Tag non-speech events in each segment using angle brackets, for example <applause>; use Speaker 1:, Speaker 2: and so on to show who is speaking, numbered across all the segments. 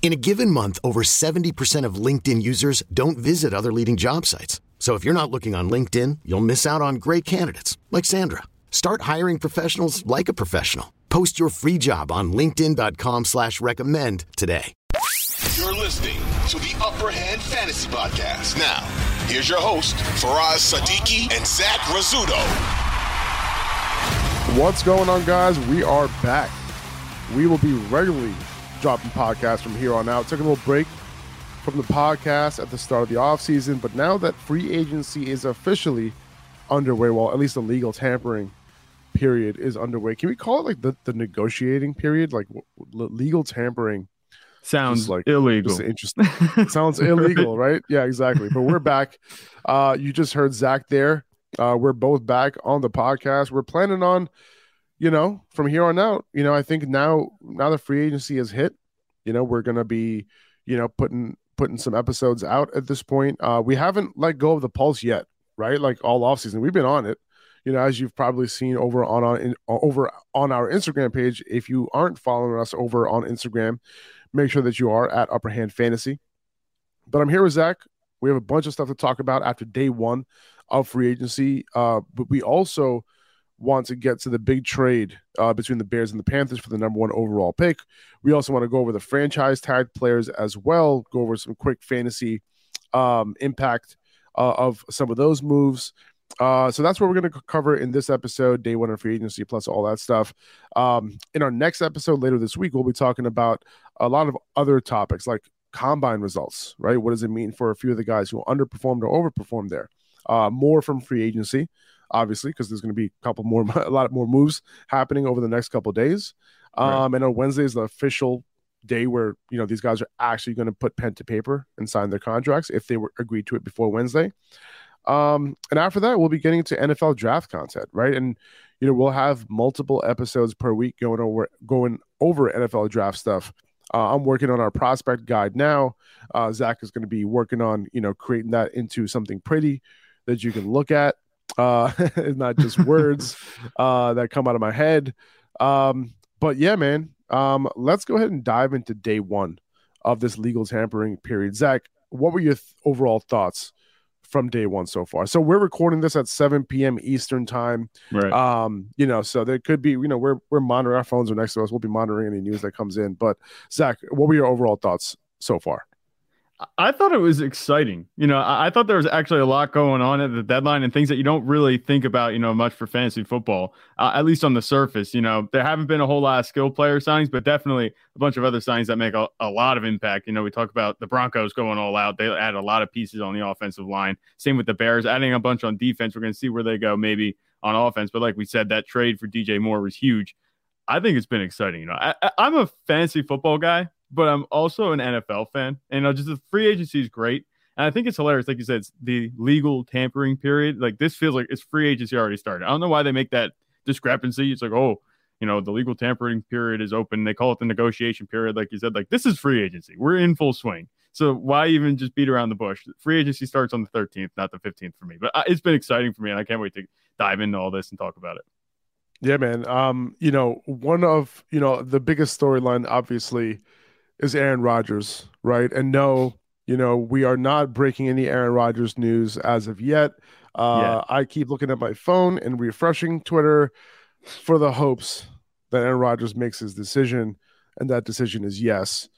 Speaker 1: In a given month, over 70% of LinkedIn users don't visit other leading job sites. So if you're not looking on LinkedIn, you'll miss out on great candidates like Sandra. Start hiring professionals like a professional. Post your free job on LinkedIn.com slash recommend today.
Speaker 2: You're listening to the Upper Hand Fantasy Podcast. Now, here's your host, Faraz Sadiki and Zach Rizzuto.
Speaker 3: What's going on, guys? We are back. We will be regularly dropping podcasts from here on out. Took a little break from the podcast at the start of the offseason, but now that free agency is officially underway, well, at least the legal tampering period is underway. Can we call it like the, the negotiating period? Like legal tampering
Speaker 4: sounds like illegal.
Speaker 3: Interesting. sounds <laughs> illegal, right? Yeah, exactly. But we're back. Uh, you just heard Zach there. Uh, we're both back on the podcast. We're planning on you know, from here on out, you know, I think now now the free agency has hit. You know, we're gonna be, you know, putting putting some episodes out at this point. Uh, we haven't let go of the pulse yet, right? Like all off season, we've been on it. You know, as you've probably seen over on on over on our Instagram page. If you aren't following us over on Instagram, make sure that you are at Upper Hand Fantasy. But I'm here with Zach. We have a bunch of stuff to talk about after day one of free agency. Uh, but we also want to get to the big trade uh, between the Bears and the Panthers for the number one overall pick. We also want to go over the franchise tag players as well, go over some quick fantasy um, impact uh, of some of those moves. Uh, so that's what we're going to cover in this episode, day one of free agency, plus all that stuff. Um, in our next episode later this week, we'll be talking about a lot of other topics like combine results, right? What does it mean for a few of the guys who underperformed or overperformed there? Uh, more from free agency obviously, because there's going to be a couple more, <laughs> a lot more moves happening over the next couple days. Um, right. And on Wednesday is the official day where you know these guys are actually going to put pen to paper and sign their contracts if they were agreed to it before Wednesday. Um, and after that, we'll be getting to NFL draft content, right? And you know we'll have multiple episodes per week going over going over NFL draft stuff. Uh, I'm working on our prospect guide now. Uh, Zach is going to be working on you know creating that into something pretty that you can look at uh <laughs> not just words <laughs> uh that come out of my head. Um but yeah man um let's go ahead and dive into day one of this legal tampering period. Zach what were your th- overall thoughts from day one so far? So we're recording this at 7 p.m eastern time.
Speaker 4: Right.
Speaker 3: Um you know so there could be you know we're we're monitoring our phones are next to us. We'll be monitoring any news that comes in. But zach what were your overall thoughts so far
Speaker 4: I thought it was exciting. You know, I, I, thought there was actually a lot going on at the deadline and things that you don't really think about, you know, much for fantasy football, uh, at least on the surface. You know, there haven't been a whole lot of skill player signings, but definitely a bunch of other signings that make a, a lot of impact. You know, we talk about the Broncos going all out. They add a lot of pieces on the offensive line. Same with the Bears, adding a bunch on defense. We're going to see where they go maybe on offense. But like we said, that trade for DJ Moore was huge. I think it's been exciting. You know, I, I'm a fantasy football guy but I'm also an NFL fan, and uh, just the free agency is great. And I think it's hilarious, like you said, it's the legal tampering period. Like this feels like it's free agency already started. I don't know why they make that discrepancy. It's like, oh, you know, the legal tampering period is open. They call it the negotiation period, like you said. Like this is free agency. We're in full swing. So why even just beat around the bush? Free agency starts on the 13th, not the 15th for me. But uh, it's been exciting for me, and I can't wait to dive into all this and talk about it.
Speaker 3: Yeah, man. Um, you know, one of you know the biggest storyline, obviously is Aaron Rodgers, right? And no, you know, we are not breaking any Aaron Rodgers news as of yet. Uh, yeah. I keep looking at my phone and refreshing Twitter for the hopes that Aaron Rodgers makes his decision, and that decision is yes.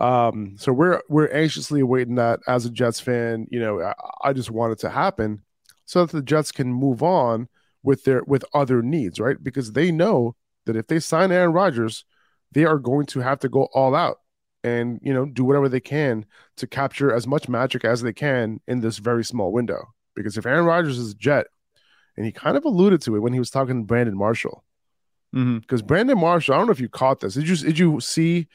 Speaker 3: Um, so we're we're anxiously awaiting that as a Jets fan. You know, I, I just want it to happen so that the Jets can move on with their with other needs, right? Because they know that if they sign Aaron Rodgers, they are going to have to go all out and you know do whatever they can to capture as much magic as they can in this very small window. Because if Aaron Rodgers is a Jet, and he kind of alluded to it when he was talking to Brandon Marshall,
Speaker 4: Mhm.
Speaker 3: because Brandon Marshall, I don't know if you caught this. Did you did you see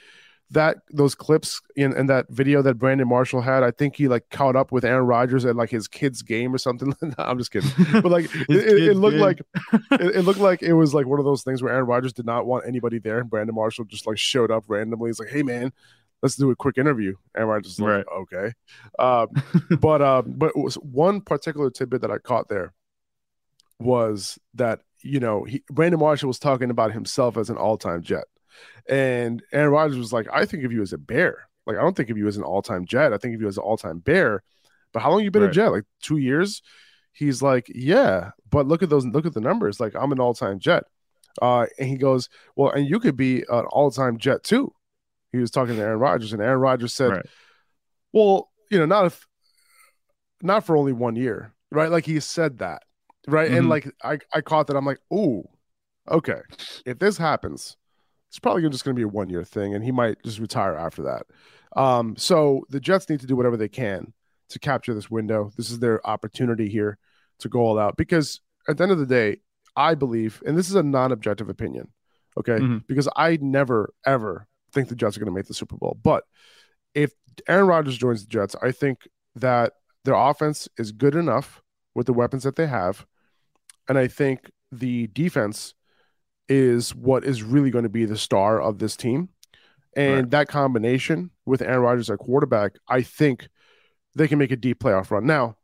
Speaker 3: that those clips in, in that video that Brandon Marshall had? I think he like caught up with Aaron Rodgers at like his kid's game or something. <laughs> No, I'm just kidding. <laughs> But like it, it, looked like it, it looked like it was like one of those things where Aaron Rodgers did not want anybody there, and Brandon Marshall just like showed up randomly. He's like, "Hey man, let's do a quick interview." And I just like,
Speaker 4: Right.
Speaker 3: "Okay," um, <laughs> but uh, but was one particular tidbit that I caught there was that you know he, Brandon Marshall was talking about himself as an all-time Jet, and Aaron Rodgers was like, "I think of you as a Bear. Like I don't think of you as an all-time Jet. I think of you as an all-time Bear." But how long you been a Jet? Like two years. He's like, "Yeah, but look at those. Look at the numbers. Like I'm an all-time Jet." Uh, and he goes, "Well, and you could be an all-time Jet too." He was talking to Aaron Rodgers, and Aaron Rodgers said,
Speaker 4: Right.
Speaker 3: "Well, you know, not if, not for only one year, right? Like he said that, right? And
Speaker 4: Mhm.
Speaker 3: like I, I caught that. I'm like, oh, okay. If this happens, it's probably just going to be a one year thing, and he might just retire after that. Um, so the Jets need to do whatever they can to capture this window. This is their opportunity here to go all out because at the end of the day, I believe, and this is a non-objective opinion, okay,
Speaker 4: Mhm.
Speaker 3: because I never ever think the Jets are going to make the Super Bowl, but if Aaron Rodgers joins the Jets, I think that their offense is good enough with the weapons that they have. And I think the defense is what is really going to be the star of this team. And
Speaker 4: Right.
Speaker 3: that combination with Aaron Rodgers at quarterback, I think they can make a deep playoff run. Now,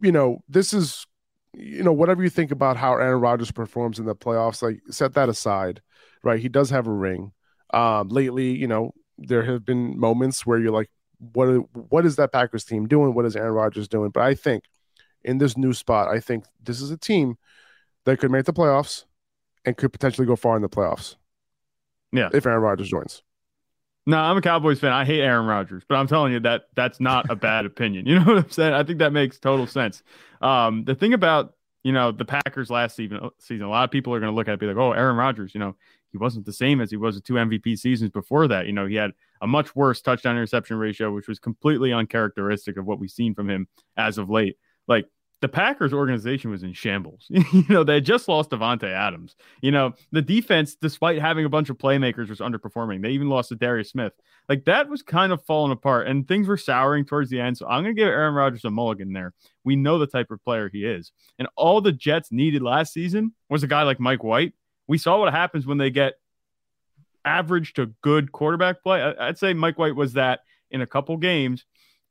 Speaker 3: you know, this is, you know, whatever you think about how Aaron Rodgers performs in the playoffs, like set that aside, right? He does have a ring. Um, lately, you know, there have been moments where you're like, what what is that Packers team doing? What is Aaron Rodgers doing? But I think in this new spot, I think this is a team that could make the playoffs and could potentially go far in the playoffs.
Speaker 4: Yeah.
Speaker 3: If Aaron Rodgers joins.
Speaker 4: No, I'm a Cowboys fan. I hate Aaron Rodgers, but I'm telling you that that's not a bad <laughs> opinion. You know what I'm saying? I think that makes total sense. Um, the thing about you know the Packers last season, season, a lot of people are going to look at it and be like, "Oh, Aaron Rodgers, you know, he wasn't the same as he was the two MVP seasons before that. You know, he had a much worse touchdown interception ratio, which was completely uncharacteristic of what we've seen from him as of late. Like the Packers organization was in shambles. <laughs> you know, they just lost Davante Adams. You know, the defense, despite having a bunch of playmakers, was underperforming. They even lost to Darius Smith. Like that was kind of falling apart, and things were souring towards the end. So I'm going to give Aaron Rodgers a mulligan there. We know the type of player he is, and all the Jets needed last season was a guy like Mike White. We saw what happens when they get average to good quarterback play. I- I'd say Mike White was that in a couple games,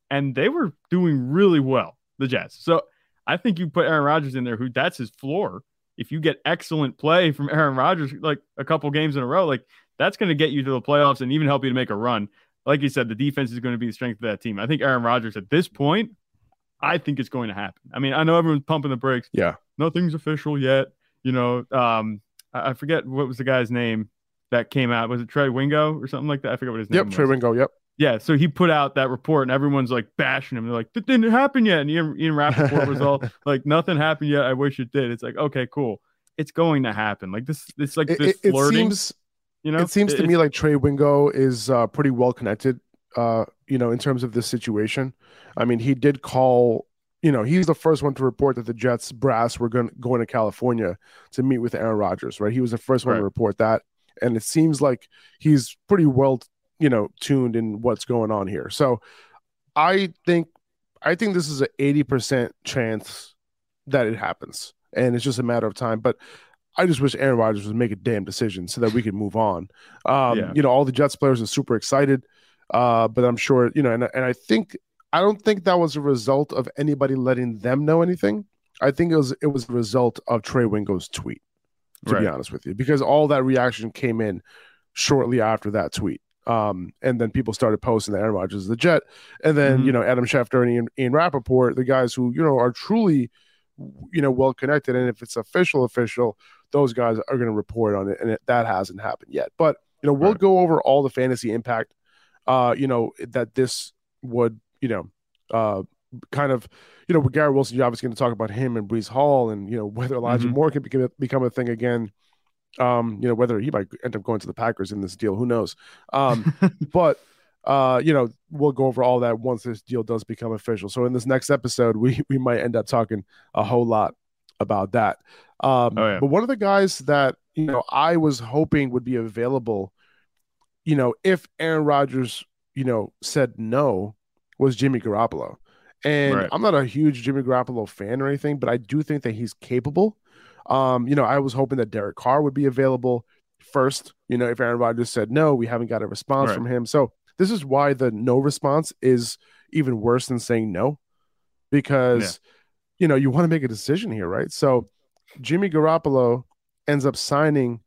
Speaker 4: and they were doing really well. The Jazz. So I think you put Aaron Rodgers in there, who that's his floor. If you get excellent play from Aaron Rodgers, like a couple games in a row, like that's going to get you to the playoffs and even help you to make a run. Like you said, the defense is going to be the strength of that team. I think Aaron Rodgers at this point, I think it's going to happen. I mean, I know everyone's pumping the brakes.
Speaker 3: Yeah.
Speaker 4: Nothing's official yet. You know, um, I, forget what was the guy's name that came out. Was it Trey Wingo or something like that? I forget what his name
Speaker 3: Yep.
Speaker 4: was.
Speaker 3: Trey Wingo. Yep.
Speaker 4: Yeah, so he put out that report, and everyone's like bashing him. They're like, "That didn't happen yet." And Ian, Ian Rapoport was all <laughs> like, "Nothing happened yet. I wish it did." It's like, okay, cool. It's going to happen. Like this, it's like
Speaker 3: It,
Speaker 4: this
Speaker 3: it, it
Speaker 4: flirting.
Speaker 3: seems
Speaker 4: you know,
Speaker 3: it seems to
Speaker 4: It-
Speaker 3: me like Trey Wingo is uh, pretty well connected, uh, you know, in terms of this situation. I mean, he did call, you know, he's the first one to report that the Jets brass were going going to California to meet with Aaron Rodgers, right? He was the first one to report that, and it seems like he's pretty well, you know, tuned in what's going on here. So, I think, I think this is an eighty percent chance that it happens, and it's just a matter of time. But I just wish Aaron Rodgers would make a damn decision so that we can move on. Um,
Speaker 4: Yeah.
Speaker 3: You know, all the Jets players are super excited, uh, but I'm sure you know, and and I think I don't think that was a result of anybody letting them know anything. I think it was it was a result of Trey Wingo's tweet, to be honest with you, because all that reaction came in shortly after that tweet. Um, and then people started posting that Aaron Rodgers is the Jet, and then
Speaker 4: Mhm.
Speaker 3: you know Adam Schefter and Ian, Ian Rapoport, the guys who you know are truly, you know, well connected, and if it's official, official, those guys are going to report on it, and it, that hasn't happened yet. But you know, we'll
Speaker 4: Right.
Speaker 3: go over all the fantasy impact, uh, you know, that this would, you know, uh, kind of, you know, with Garrett Wilson, you're obviously going to talk about him and Breece Hall, and you know whether Elijah
Speaker 4: Mhm.
Speaker 3: Moore can become become a thing again. Um, you know, whether he might end up going to the Packers in this deal, who knows? Um, <laughs> but uh, you know, we'll go over all that once this deal does become official. So in this next episode, we <laughs> we might end up talking a whole lot about that. Um, oh, yeah. but one of the guys that you know I was hoping would be available, you know, if Aaron Rodgers, you know, said no, was Jimmy Garoppolo. And right. I'm not a huge Jimmy Garoppolo fan or anything, but I do think that he's capable. Um, you know, I was hoping that Derek Carr would be available first. You know, if Aaron Rodgers said no, we haven't got a response right. from him. So this is why the no response is even worse than saying no, because yeah. you know you want to make a decision here, right? So Jimmy Garoppolo ends up signing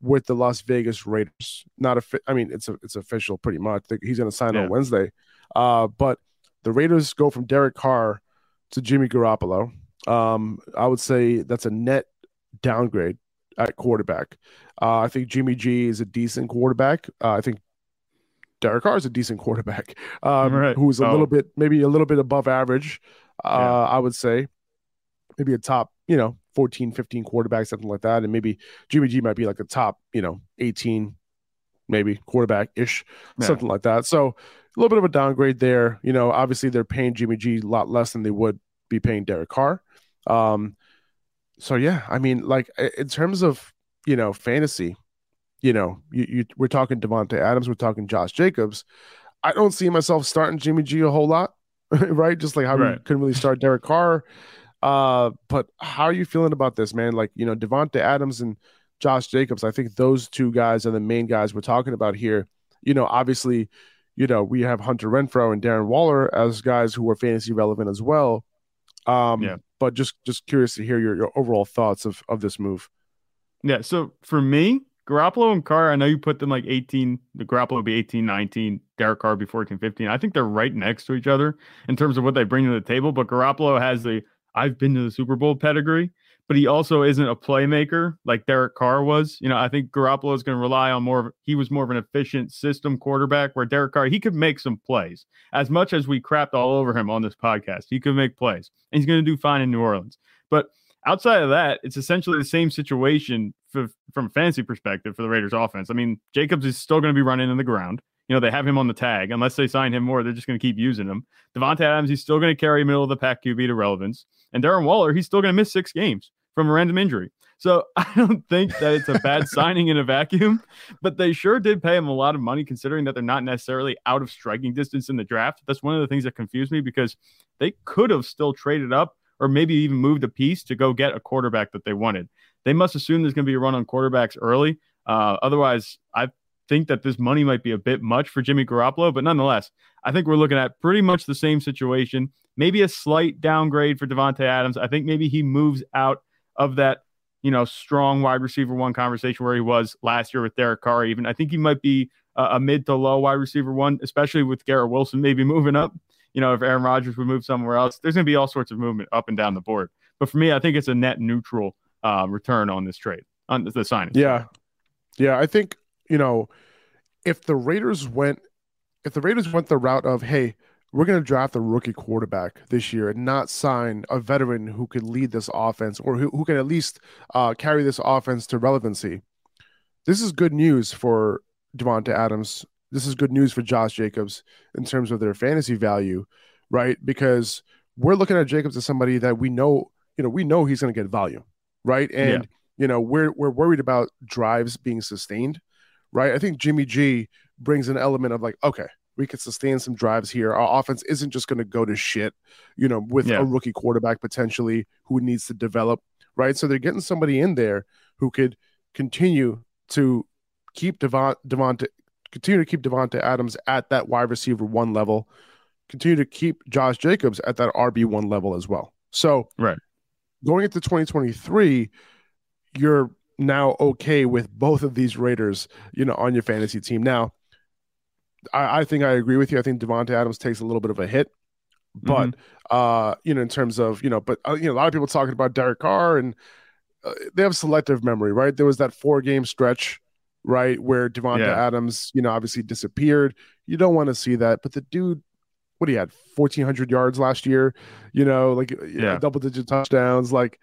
Speaker 3: with the Las Vegas Raiders. Not a, I mean, it's a, it's official pretty much. He's going to sign yeah. on Wednesday. Uh, but the Raiders go from Derek Carr to Jimmy Garoppolo. Um, I would say that's a net downgrade at quarterback. Uh, I think Jimmy G is a decent quarterback. Uh, I think Derek Carr is a decent quarterback, <laughs> um, right. who's a oh. little bit, maybe a little bit above average. Uh, yeah. I would say maybe a top, you know, 14, 15 quarterback, something like that. And maybe Jimmy G might be like a top, you know, 18, maybe quarterback ish, yeah. something like that. So a little bit of a downgrade there. You know, obviously they're paying Jimmy G a lot less than they would be paying Derek Carr. Um, so yeah, I mean, like in terms of you know fantasy, you know, you, you we're talking Davante Adams, we're talking Josh Jacobs. I don't see myself starting Jimmy G a whole lot, <laughs> right? Just like how right. we couldn't really start Derek Carr. Uh, but how are you feeling about this, man? Like, you know, Davante Adams and Josh Jacobs, I think those two guys are the main guys we're talking about here. You know, obviously, you know, we have Hunter Renfrow and Darren Waller as guys who are fantasy relevant as well. Um, yeah. but just just curious to hear your, your overall thoughts of of this move.
Speaker 4: Yeah. So for me, Garoppolo and Carr, I know you put them like 18, the Garoppolo would be 18, 19, Derek Carr would be 14, 15. I think they're right next to each other in terms of what they bring to the table. But Garoppolo has the I've been to the Super Bowl pedigree, but he also isn't a playmaker like Derek Carr was. You know, I think Garoppolo is going to rely on more of he was more of an efficient system quarterback where Derek Carr, he could make some plays. As much as we crapped all over him on this podcast, he could make plays. And he's going to do fine in New Orleans. But outside of that, it's essentially the same situation for, from a fantasy perspective for the Raiders offense. I mean, Jacobs is still going to be running in the ground. You know, they have him on the tag. Unless they sign him more, they're just going to keep using him. Davante Adams, he's still going to carry middle of the pack QB to relevance. And Darren Waller, he's still going to miss six games from a random injury. So <laughs> I don't think that it's a bad <laughs> signing in a vacuum, but they sure did pay him a lot of money considering that they're not necessarily out of striking distance in the draft. That's one of the things that confused me because they could have still traded up or maybe even moved a piece to go get a quarterback that they wanted. They must assume there's going to be a run on quarterbacks early. Uh, otherwise, I think that this money might be a bit much for Jimmy Garoppolo, but nonetheless, I think we're looking at pretty much the same situation. Maybe a slight downgrade for Davante Adams. I think maybe he moves out of that, you know, strong wide receiver one conversation where he was last year with Derek Carr. Even I think he might be a, a mid to low wide receiver one, especially with Garrett Wilson maybe moving up. You know, if Aaron Rodgers would move somewhere else, there's going to be all sorts of movement up and down the board. But for me, I think it's a net neutral uh, return on this trade on the signing.
Speaker 3: Yeah, yeah, I think you know if the Raiders went if the Raiders went the route of hey we're going to draft a rookie quarterback this year and not sign a veteran who could lead this offense or who, who can at least uh, carry this offense to relevancy. This is good news for Davante Adams. This is good news for Josh Jacobs in terms of their fantasy value, right? Because we're looking at Jacobs as somebody that we know, you know, we know he's going to get volume, right? And yeah. you know, we're we're worried about drives being sustained, right? I think Jimmy G brings an element of like, okay, we could sustain some drives here. Our offense isn't just going to go to shit, you know, with yeah. a rookie quarterback potentially who needs to develop, right? So they're getting somebody in there who could continue to keep Devont Davante continue to keep Davante Adams at that wide receiver one level, continue to keep Josh Jacobs at that RB one level as well. So
Speaker 4: right
Speaker 3: going into 2023, you're now okay with both of these Raiders, you know, on your fantasy team. Now, I, I think I agree with you. I think Davante Adams takes a little bit of a hit, but mm-hmm. uh, you know, in terms of you know, but uh, you know, a lot of people talking about Derek Carr and uh, they have selective memory, right? There was that four game stretch, right, where Davante yeah. Adams, you know, obviously disappeared. You don't want to see that, but the dude. What he had, fourteen hundred yards last year, you know, like yeah. double digit touchdowns. Like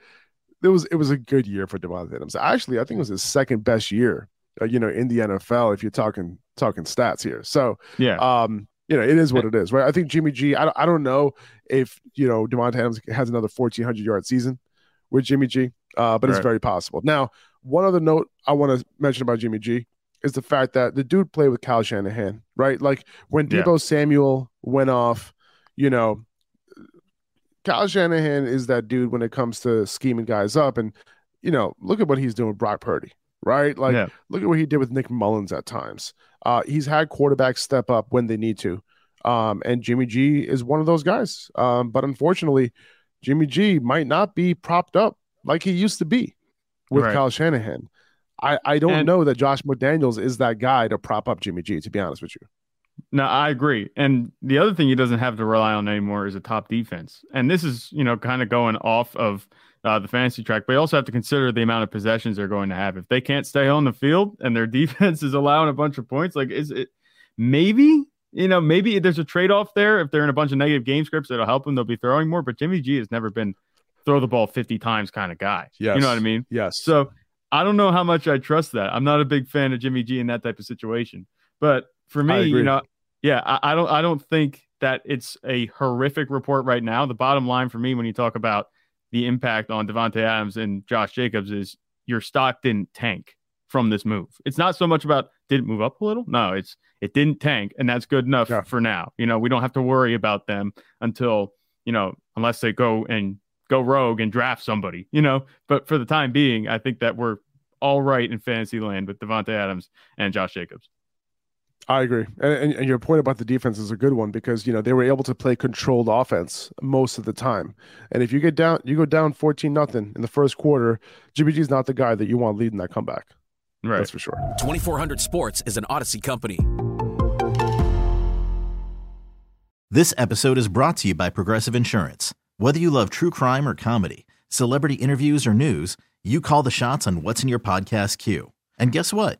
Speaker 3: it was it was a good year for Davante Adams. Actually, I think it was his second best year, uh, you know, in the NFL. If you're talking talking stats here, so
Speaker 4: yeah,
Speaker 3: um, you know, it is what it is, right? I think Jimmy G. I don't, know if you know Davante Adams has another 1400 yard season with Jimmy G, uh, but right. it's very possible. Now, one other note I want to mention about Jimmy G is the fact that the dude played with Kyle Shanahan, right? Like when Deebo yeah. Samuel went off, you know, Kyle Shanahan is that dude when it comes to scheming guys up. And, you know, look at what he's doing with Brock Purdy, right? Like, yeah. look at what he did with Nick Mullens at times. Uh, he's had quarterbacks step up when they need to. Um, and Jimmy G is one of those guys. Um, but unfortunately, Jimmy G might not be propped up like he used to be with right. Kyle Shanahan. I, I don't and, know that Josh McDaniels is that guy to prop up Jimmy G, to be honest with you.
Speaker 4: No, I agree. And the other thing he doesn't have to rely on anymore is a top defense. And this is, you know, kind of going off of uh, the fantasy track, but you also have to consider the amount of possessions they're going to have. If they can't stay on the field and their <laughs> defense is allowing a bunch of points, like is it maybe, you know, maybe there's a trade off there. If they're in a bunch of negative game scripts, that'll help them. They'll be throwing more. But Jimmy G has never been throw the ball 50 times kind of guy. Yes. You know what I mean?
Speaker 3: Yes.
Speaker 4: So I don't know how much I trust that. I'm not a big fan of Jimmy G in that type of situation. But for me, you know, yeah, I, I, don't I don't think that it's a horrific report right now. The bottom line for me when you talk about the impact on Davante Adams and Josh Jacobs is your stock didn't tank from this move. It's not so much about did it move up a little? No, it's it didn't tank, and that's good enough yeah. for now. You know, we don't have to worry about them until, you know, unless they go and go rogue and draft somebody, you know. But for the time being, I think that we're all right in fantasy land with Davante Adams and Josh Jacobs.
Speaker 3: I agree, and, and, your point about the defense is a good one because you know they were able to play controlled offense most of the time, and if you get down, you go down fourteen nothing in the first quarter, Jimmy G is not the guy that you want leading that comeback. Right, that's for sure.
Speaker 5: Twenty four hundred Sports is an Audacy company.
Speaker 6: This episode is brought to you by Progressive Insurance. Whether you love true crime or comedy, celebrity interviews or news, you call the shots on what's in your podcast queue. And guess what?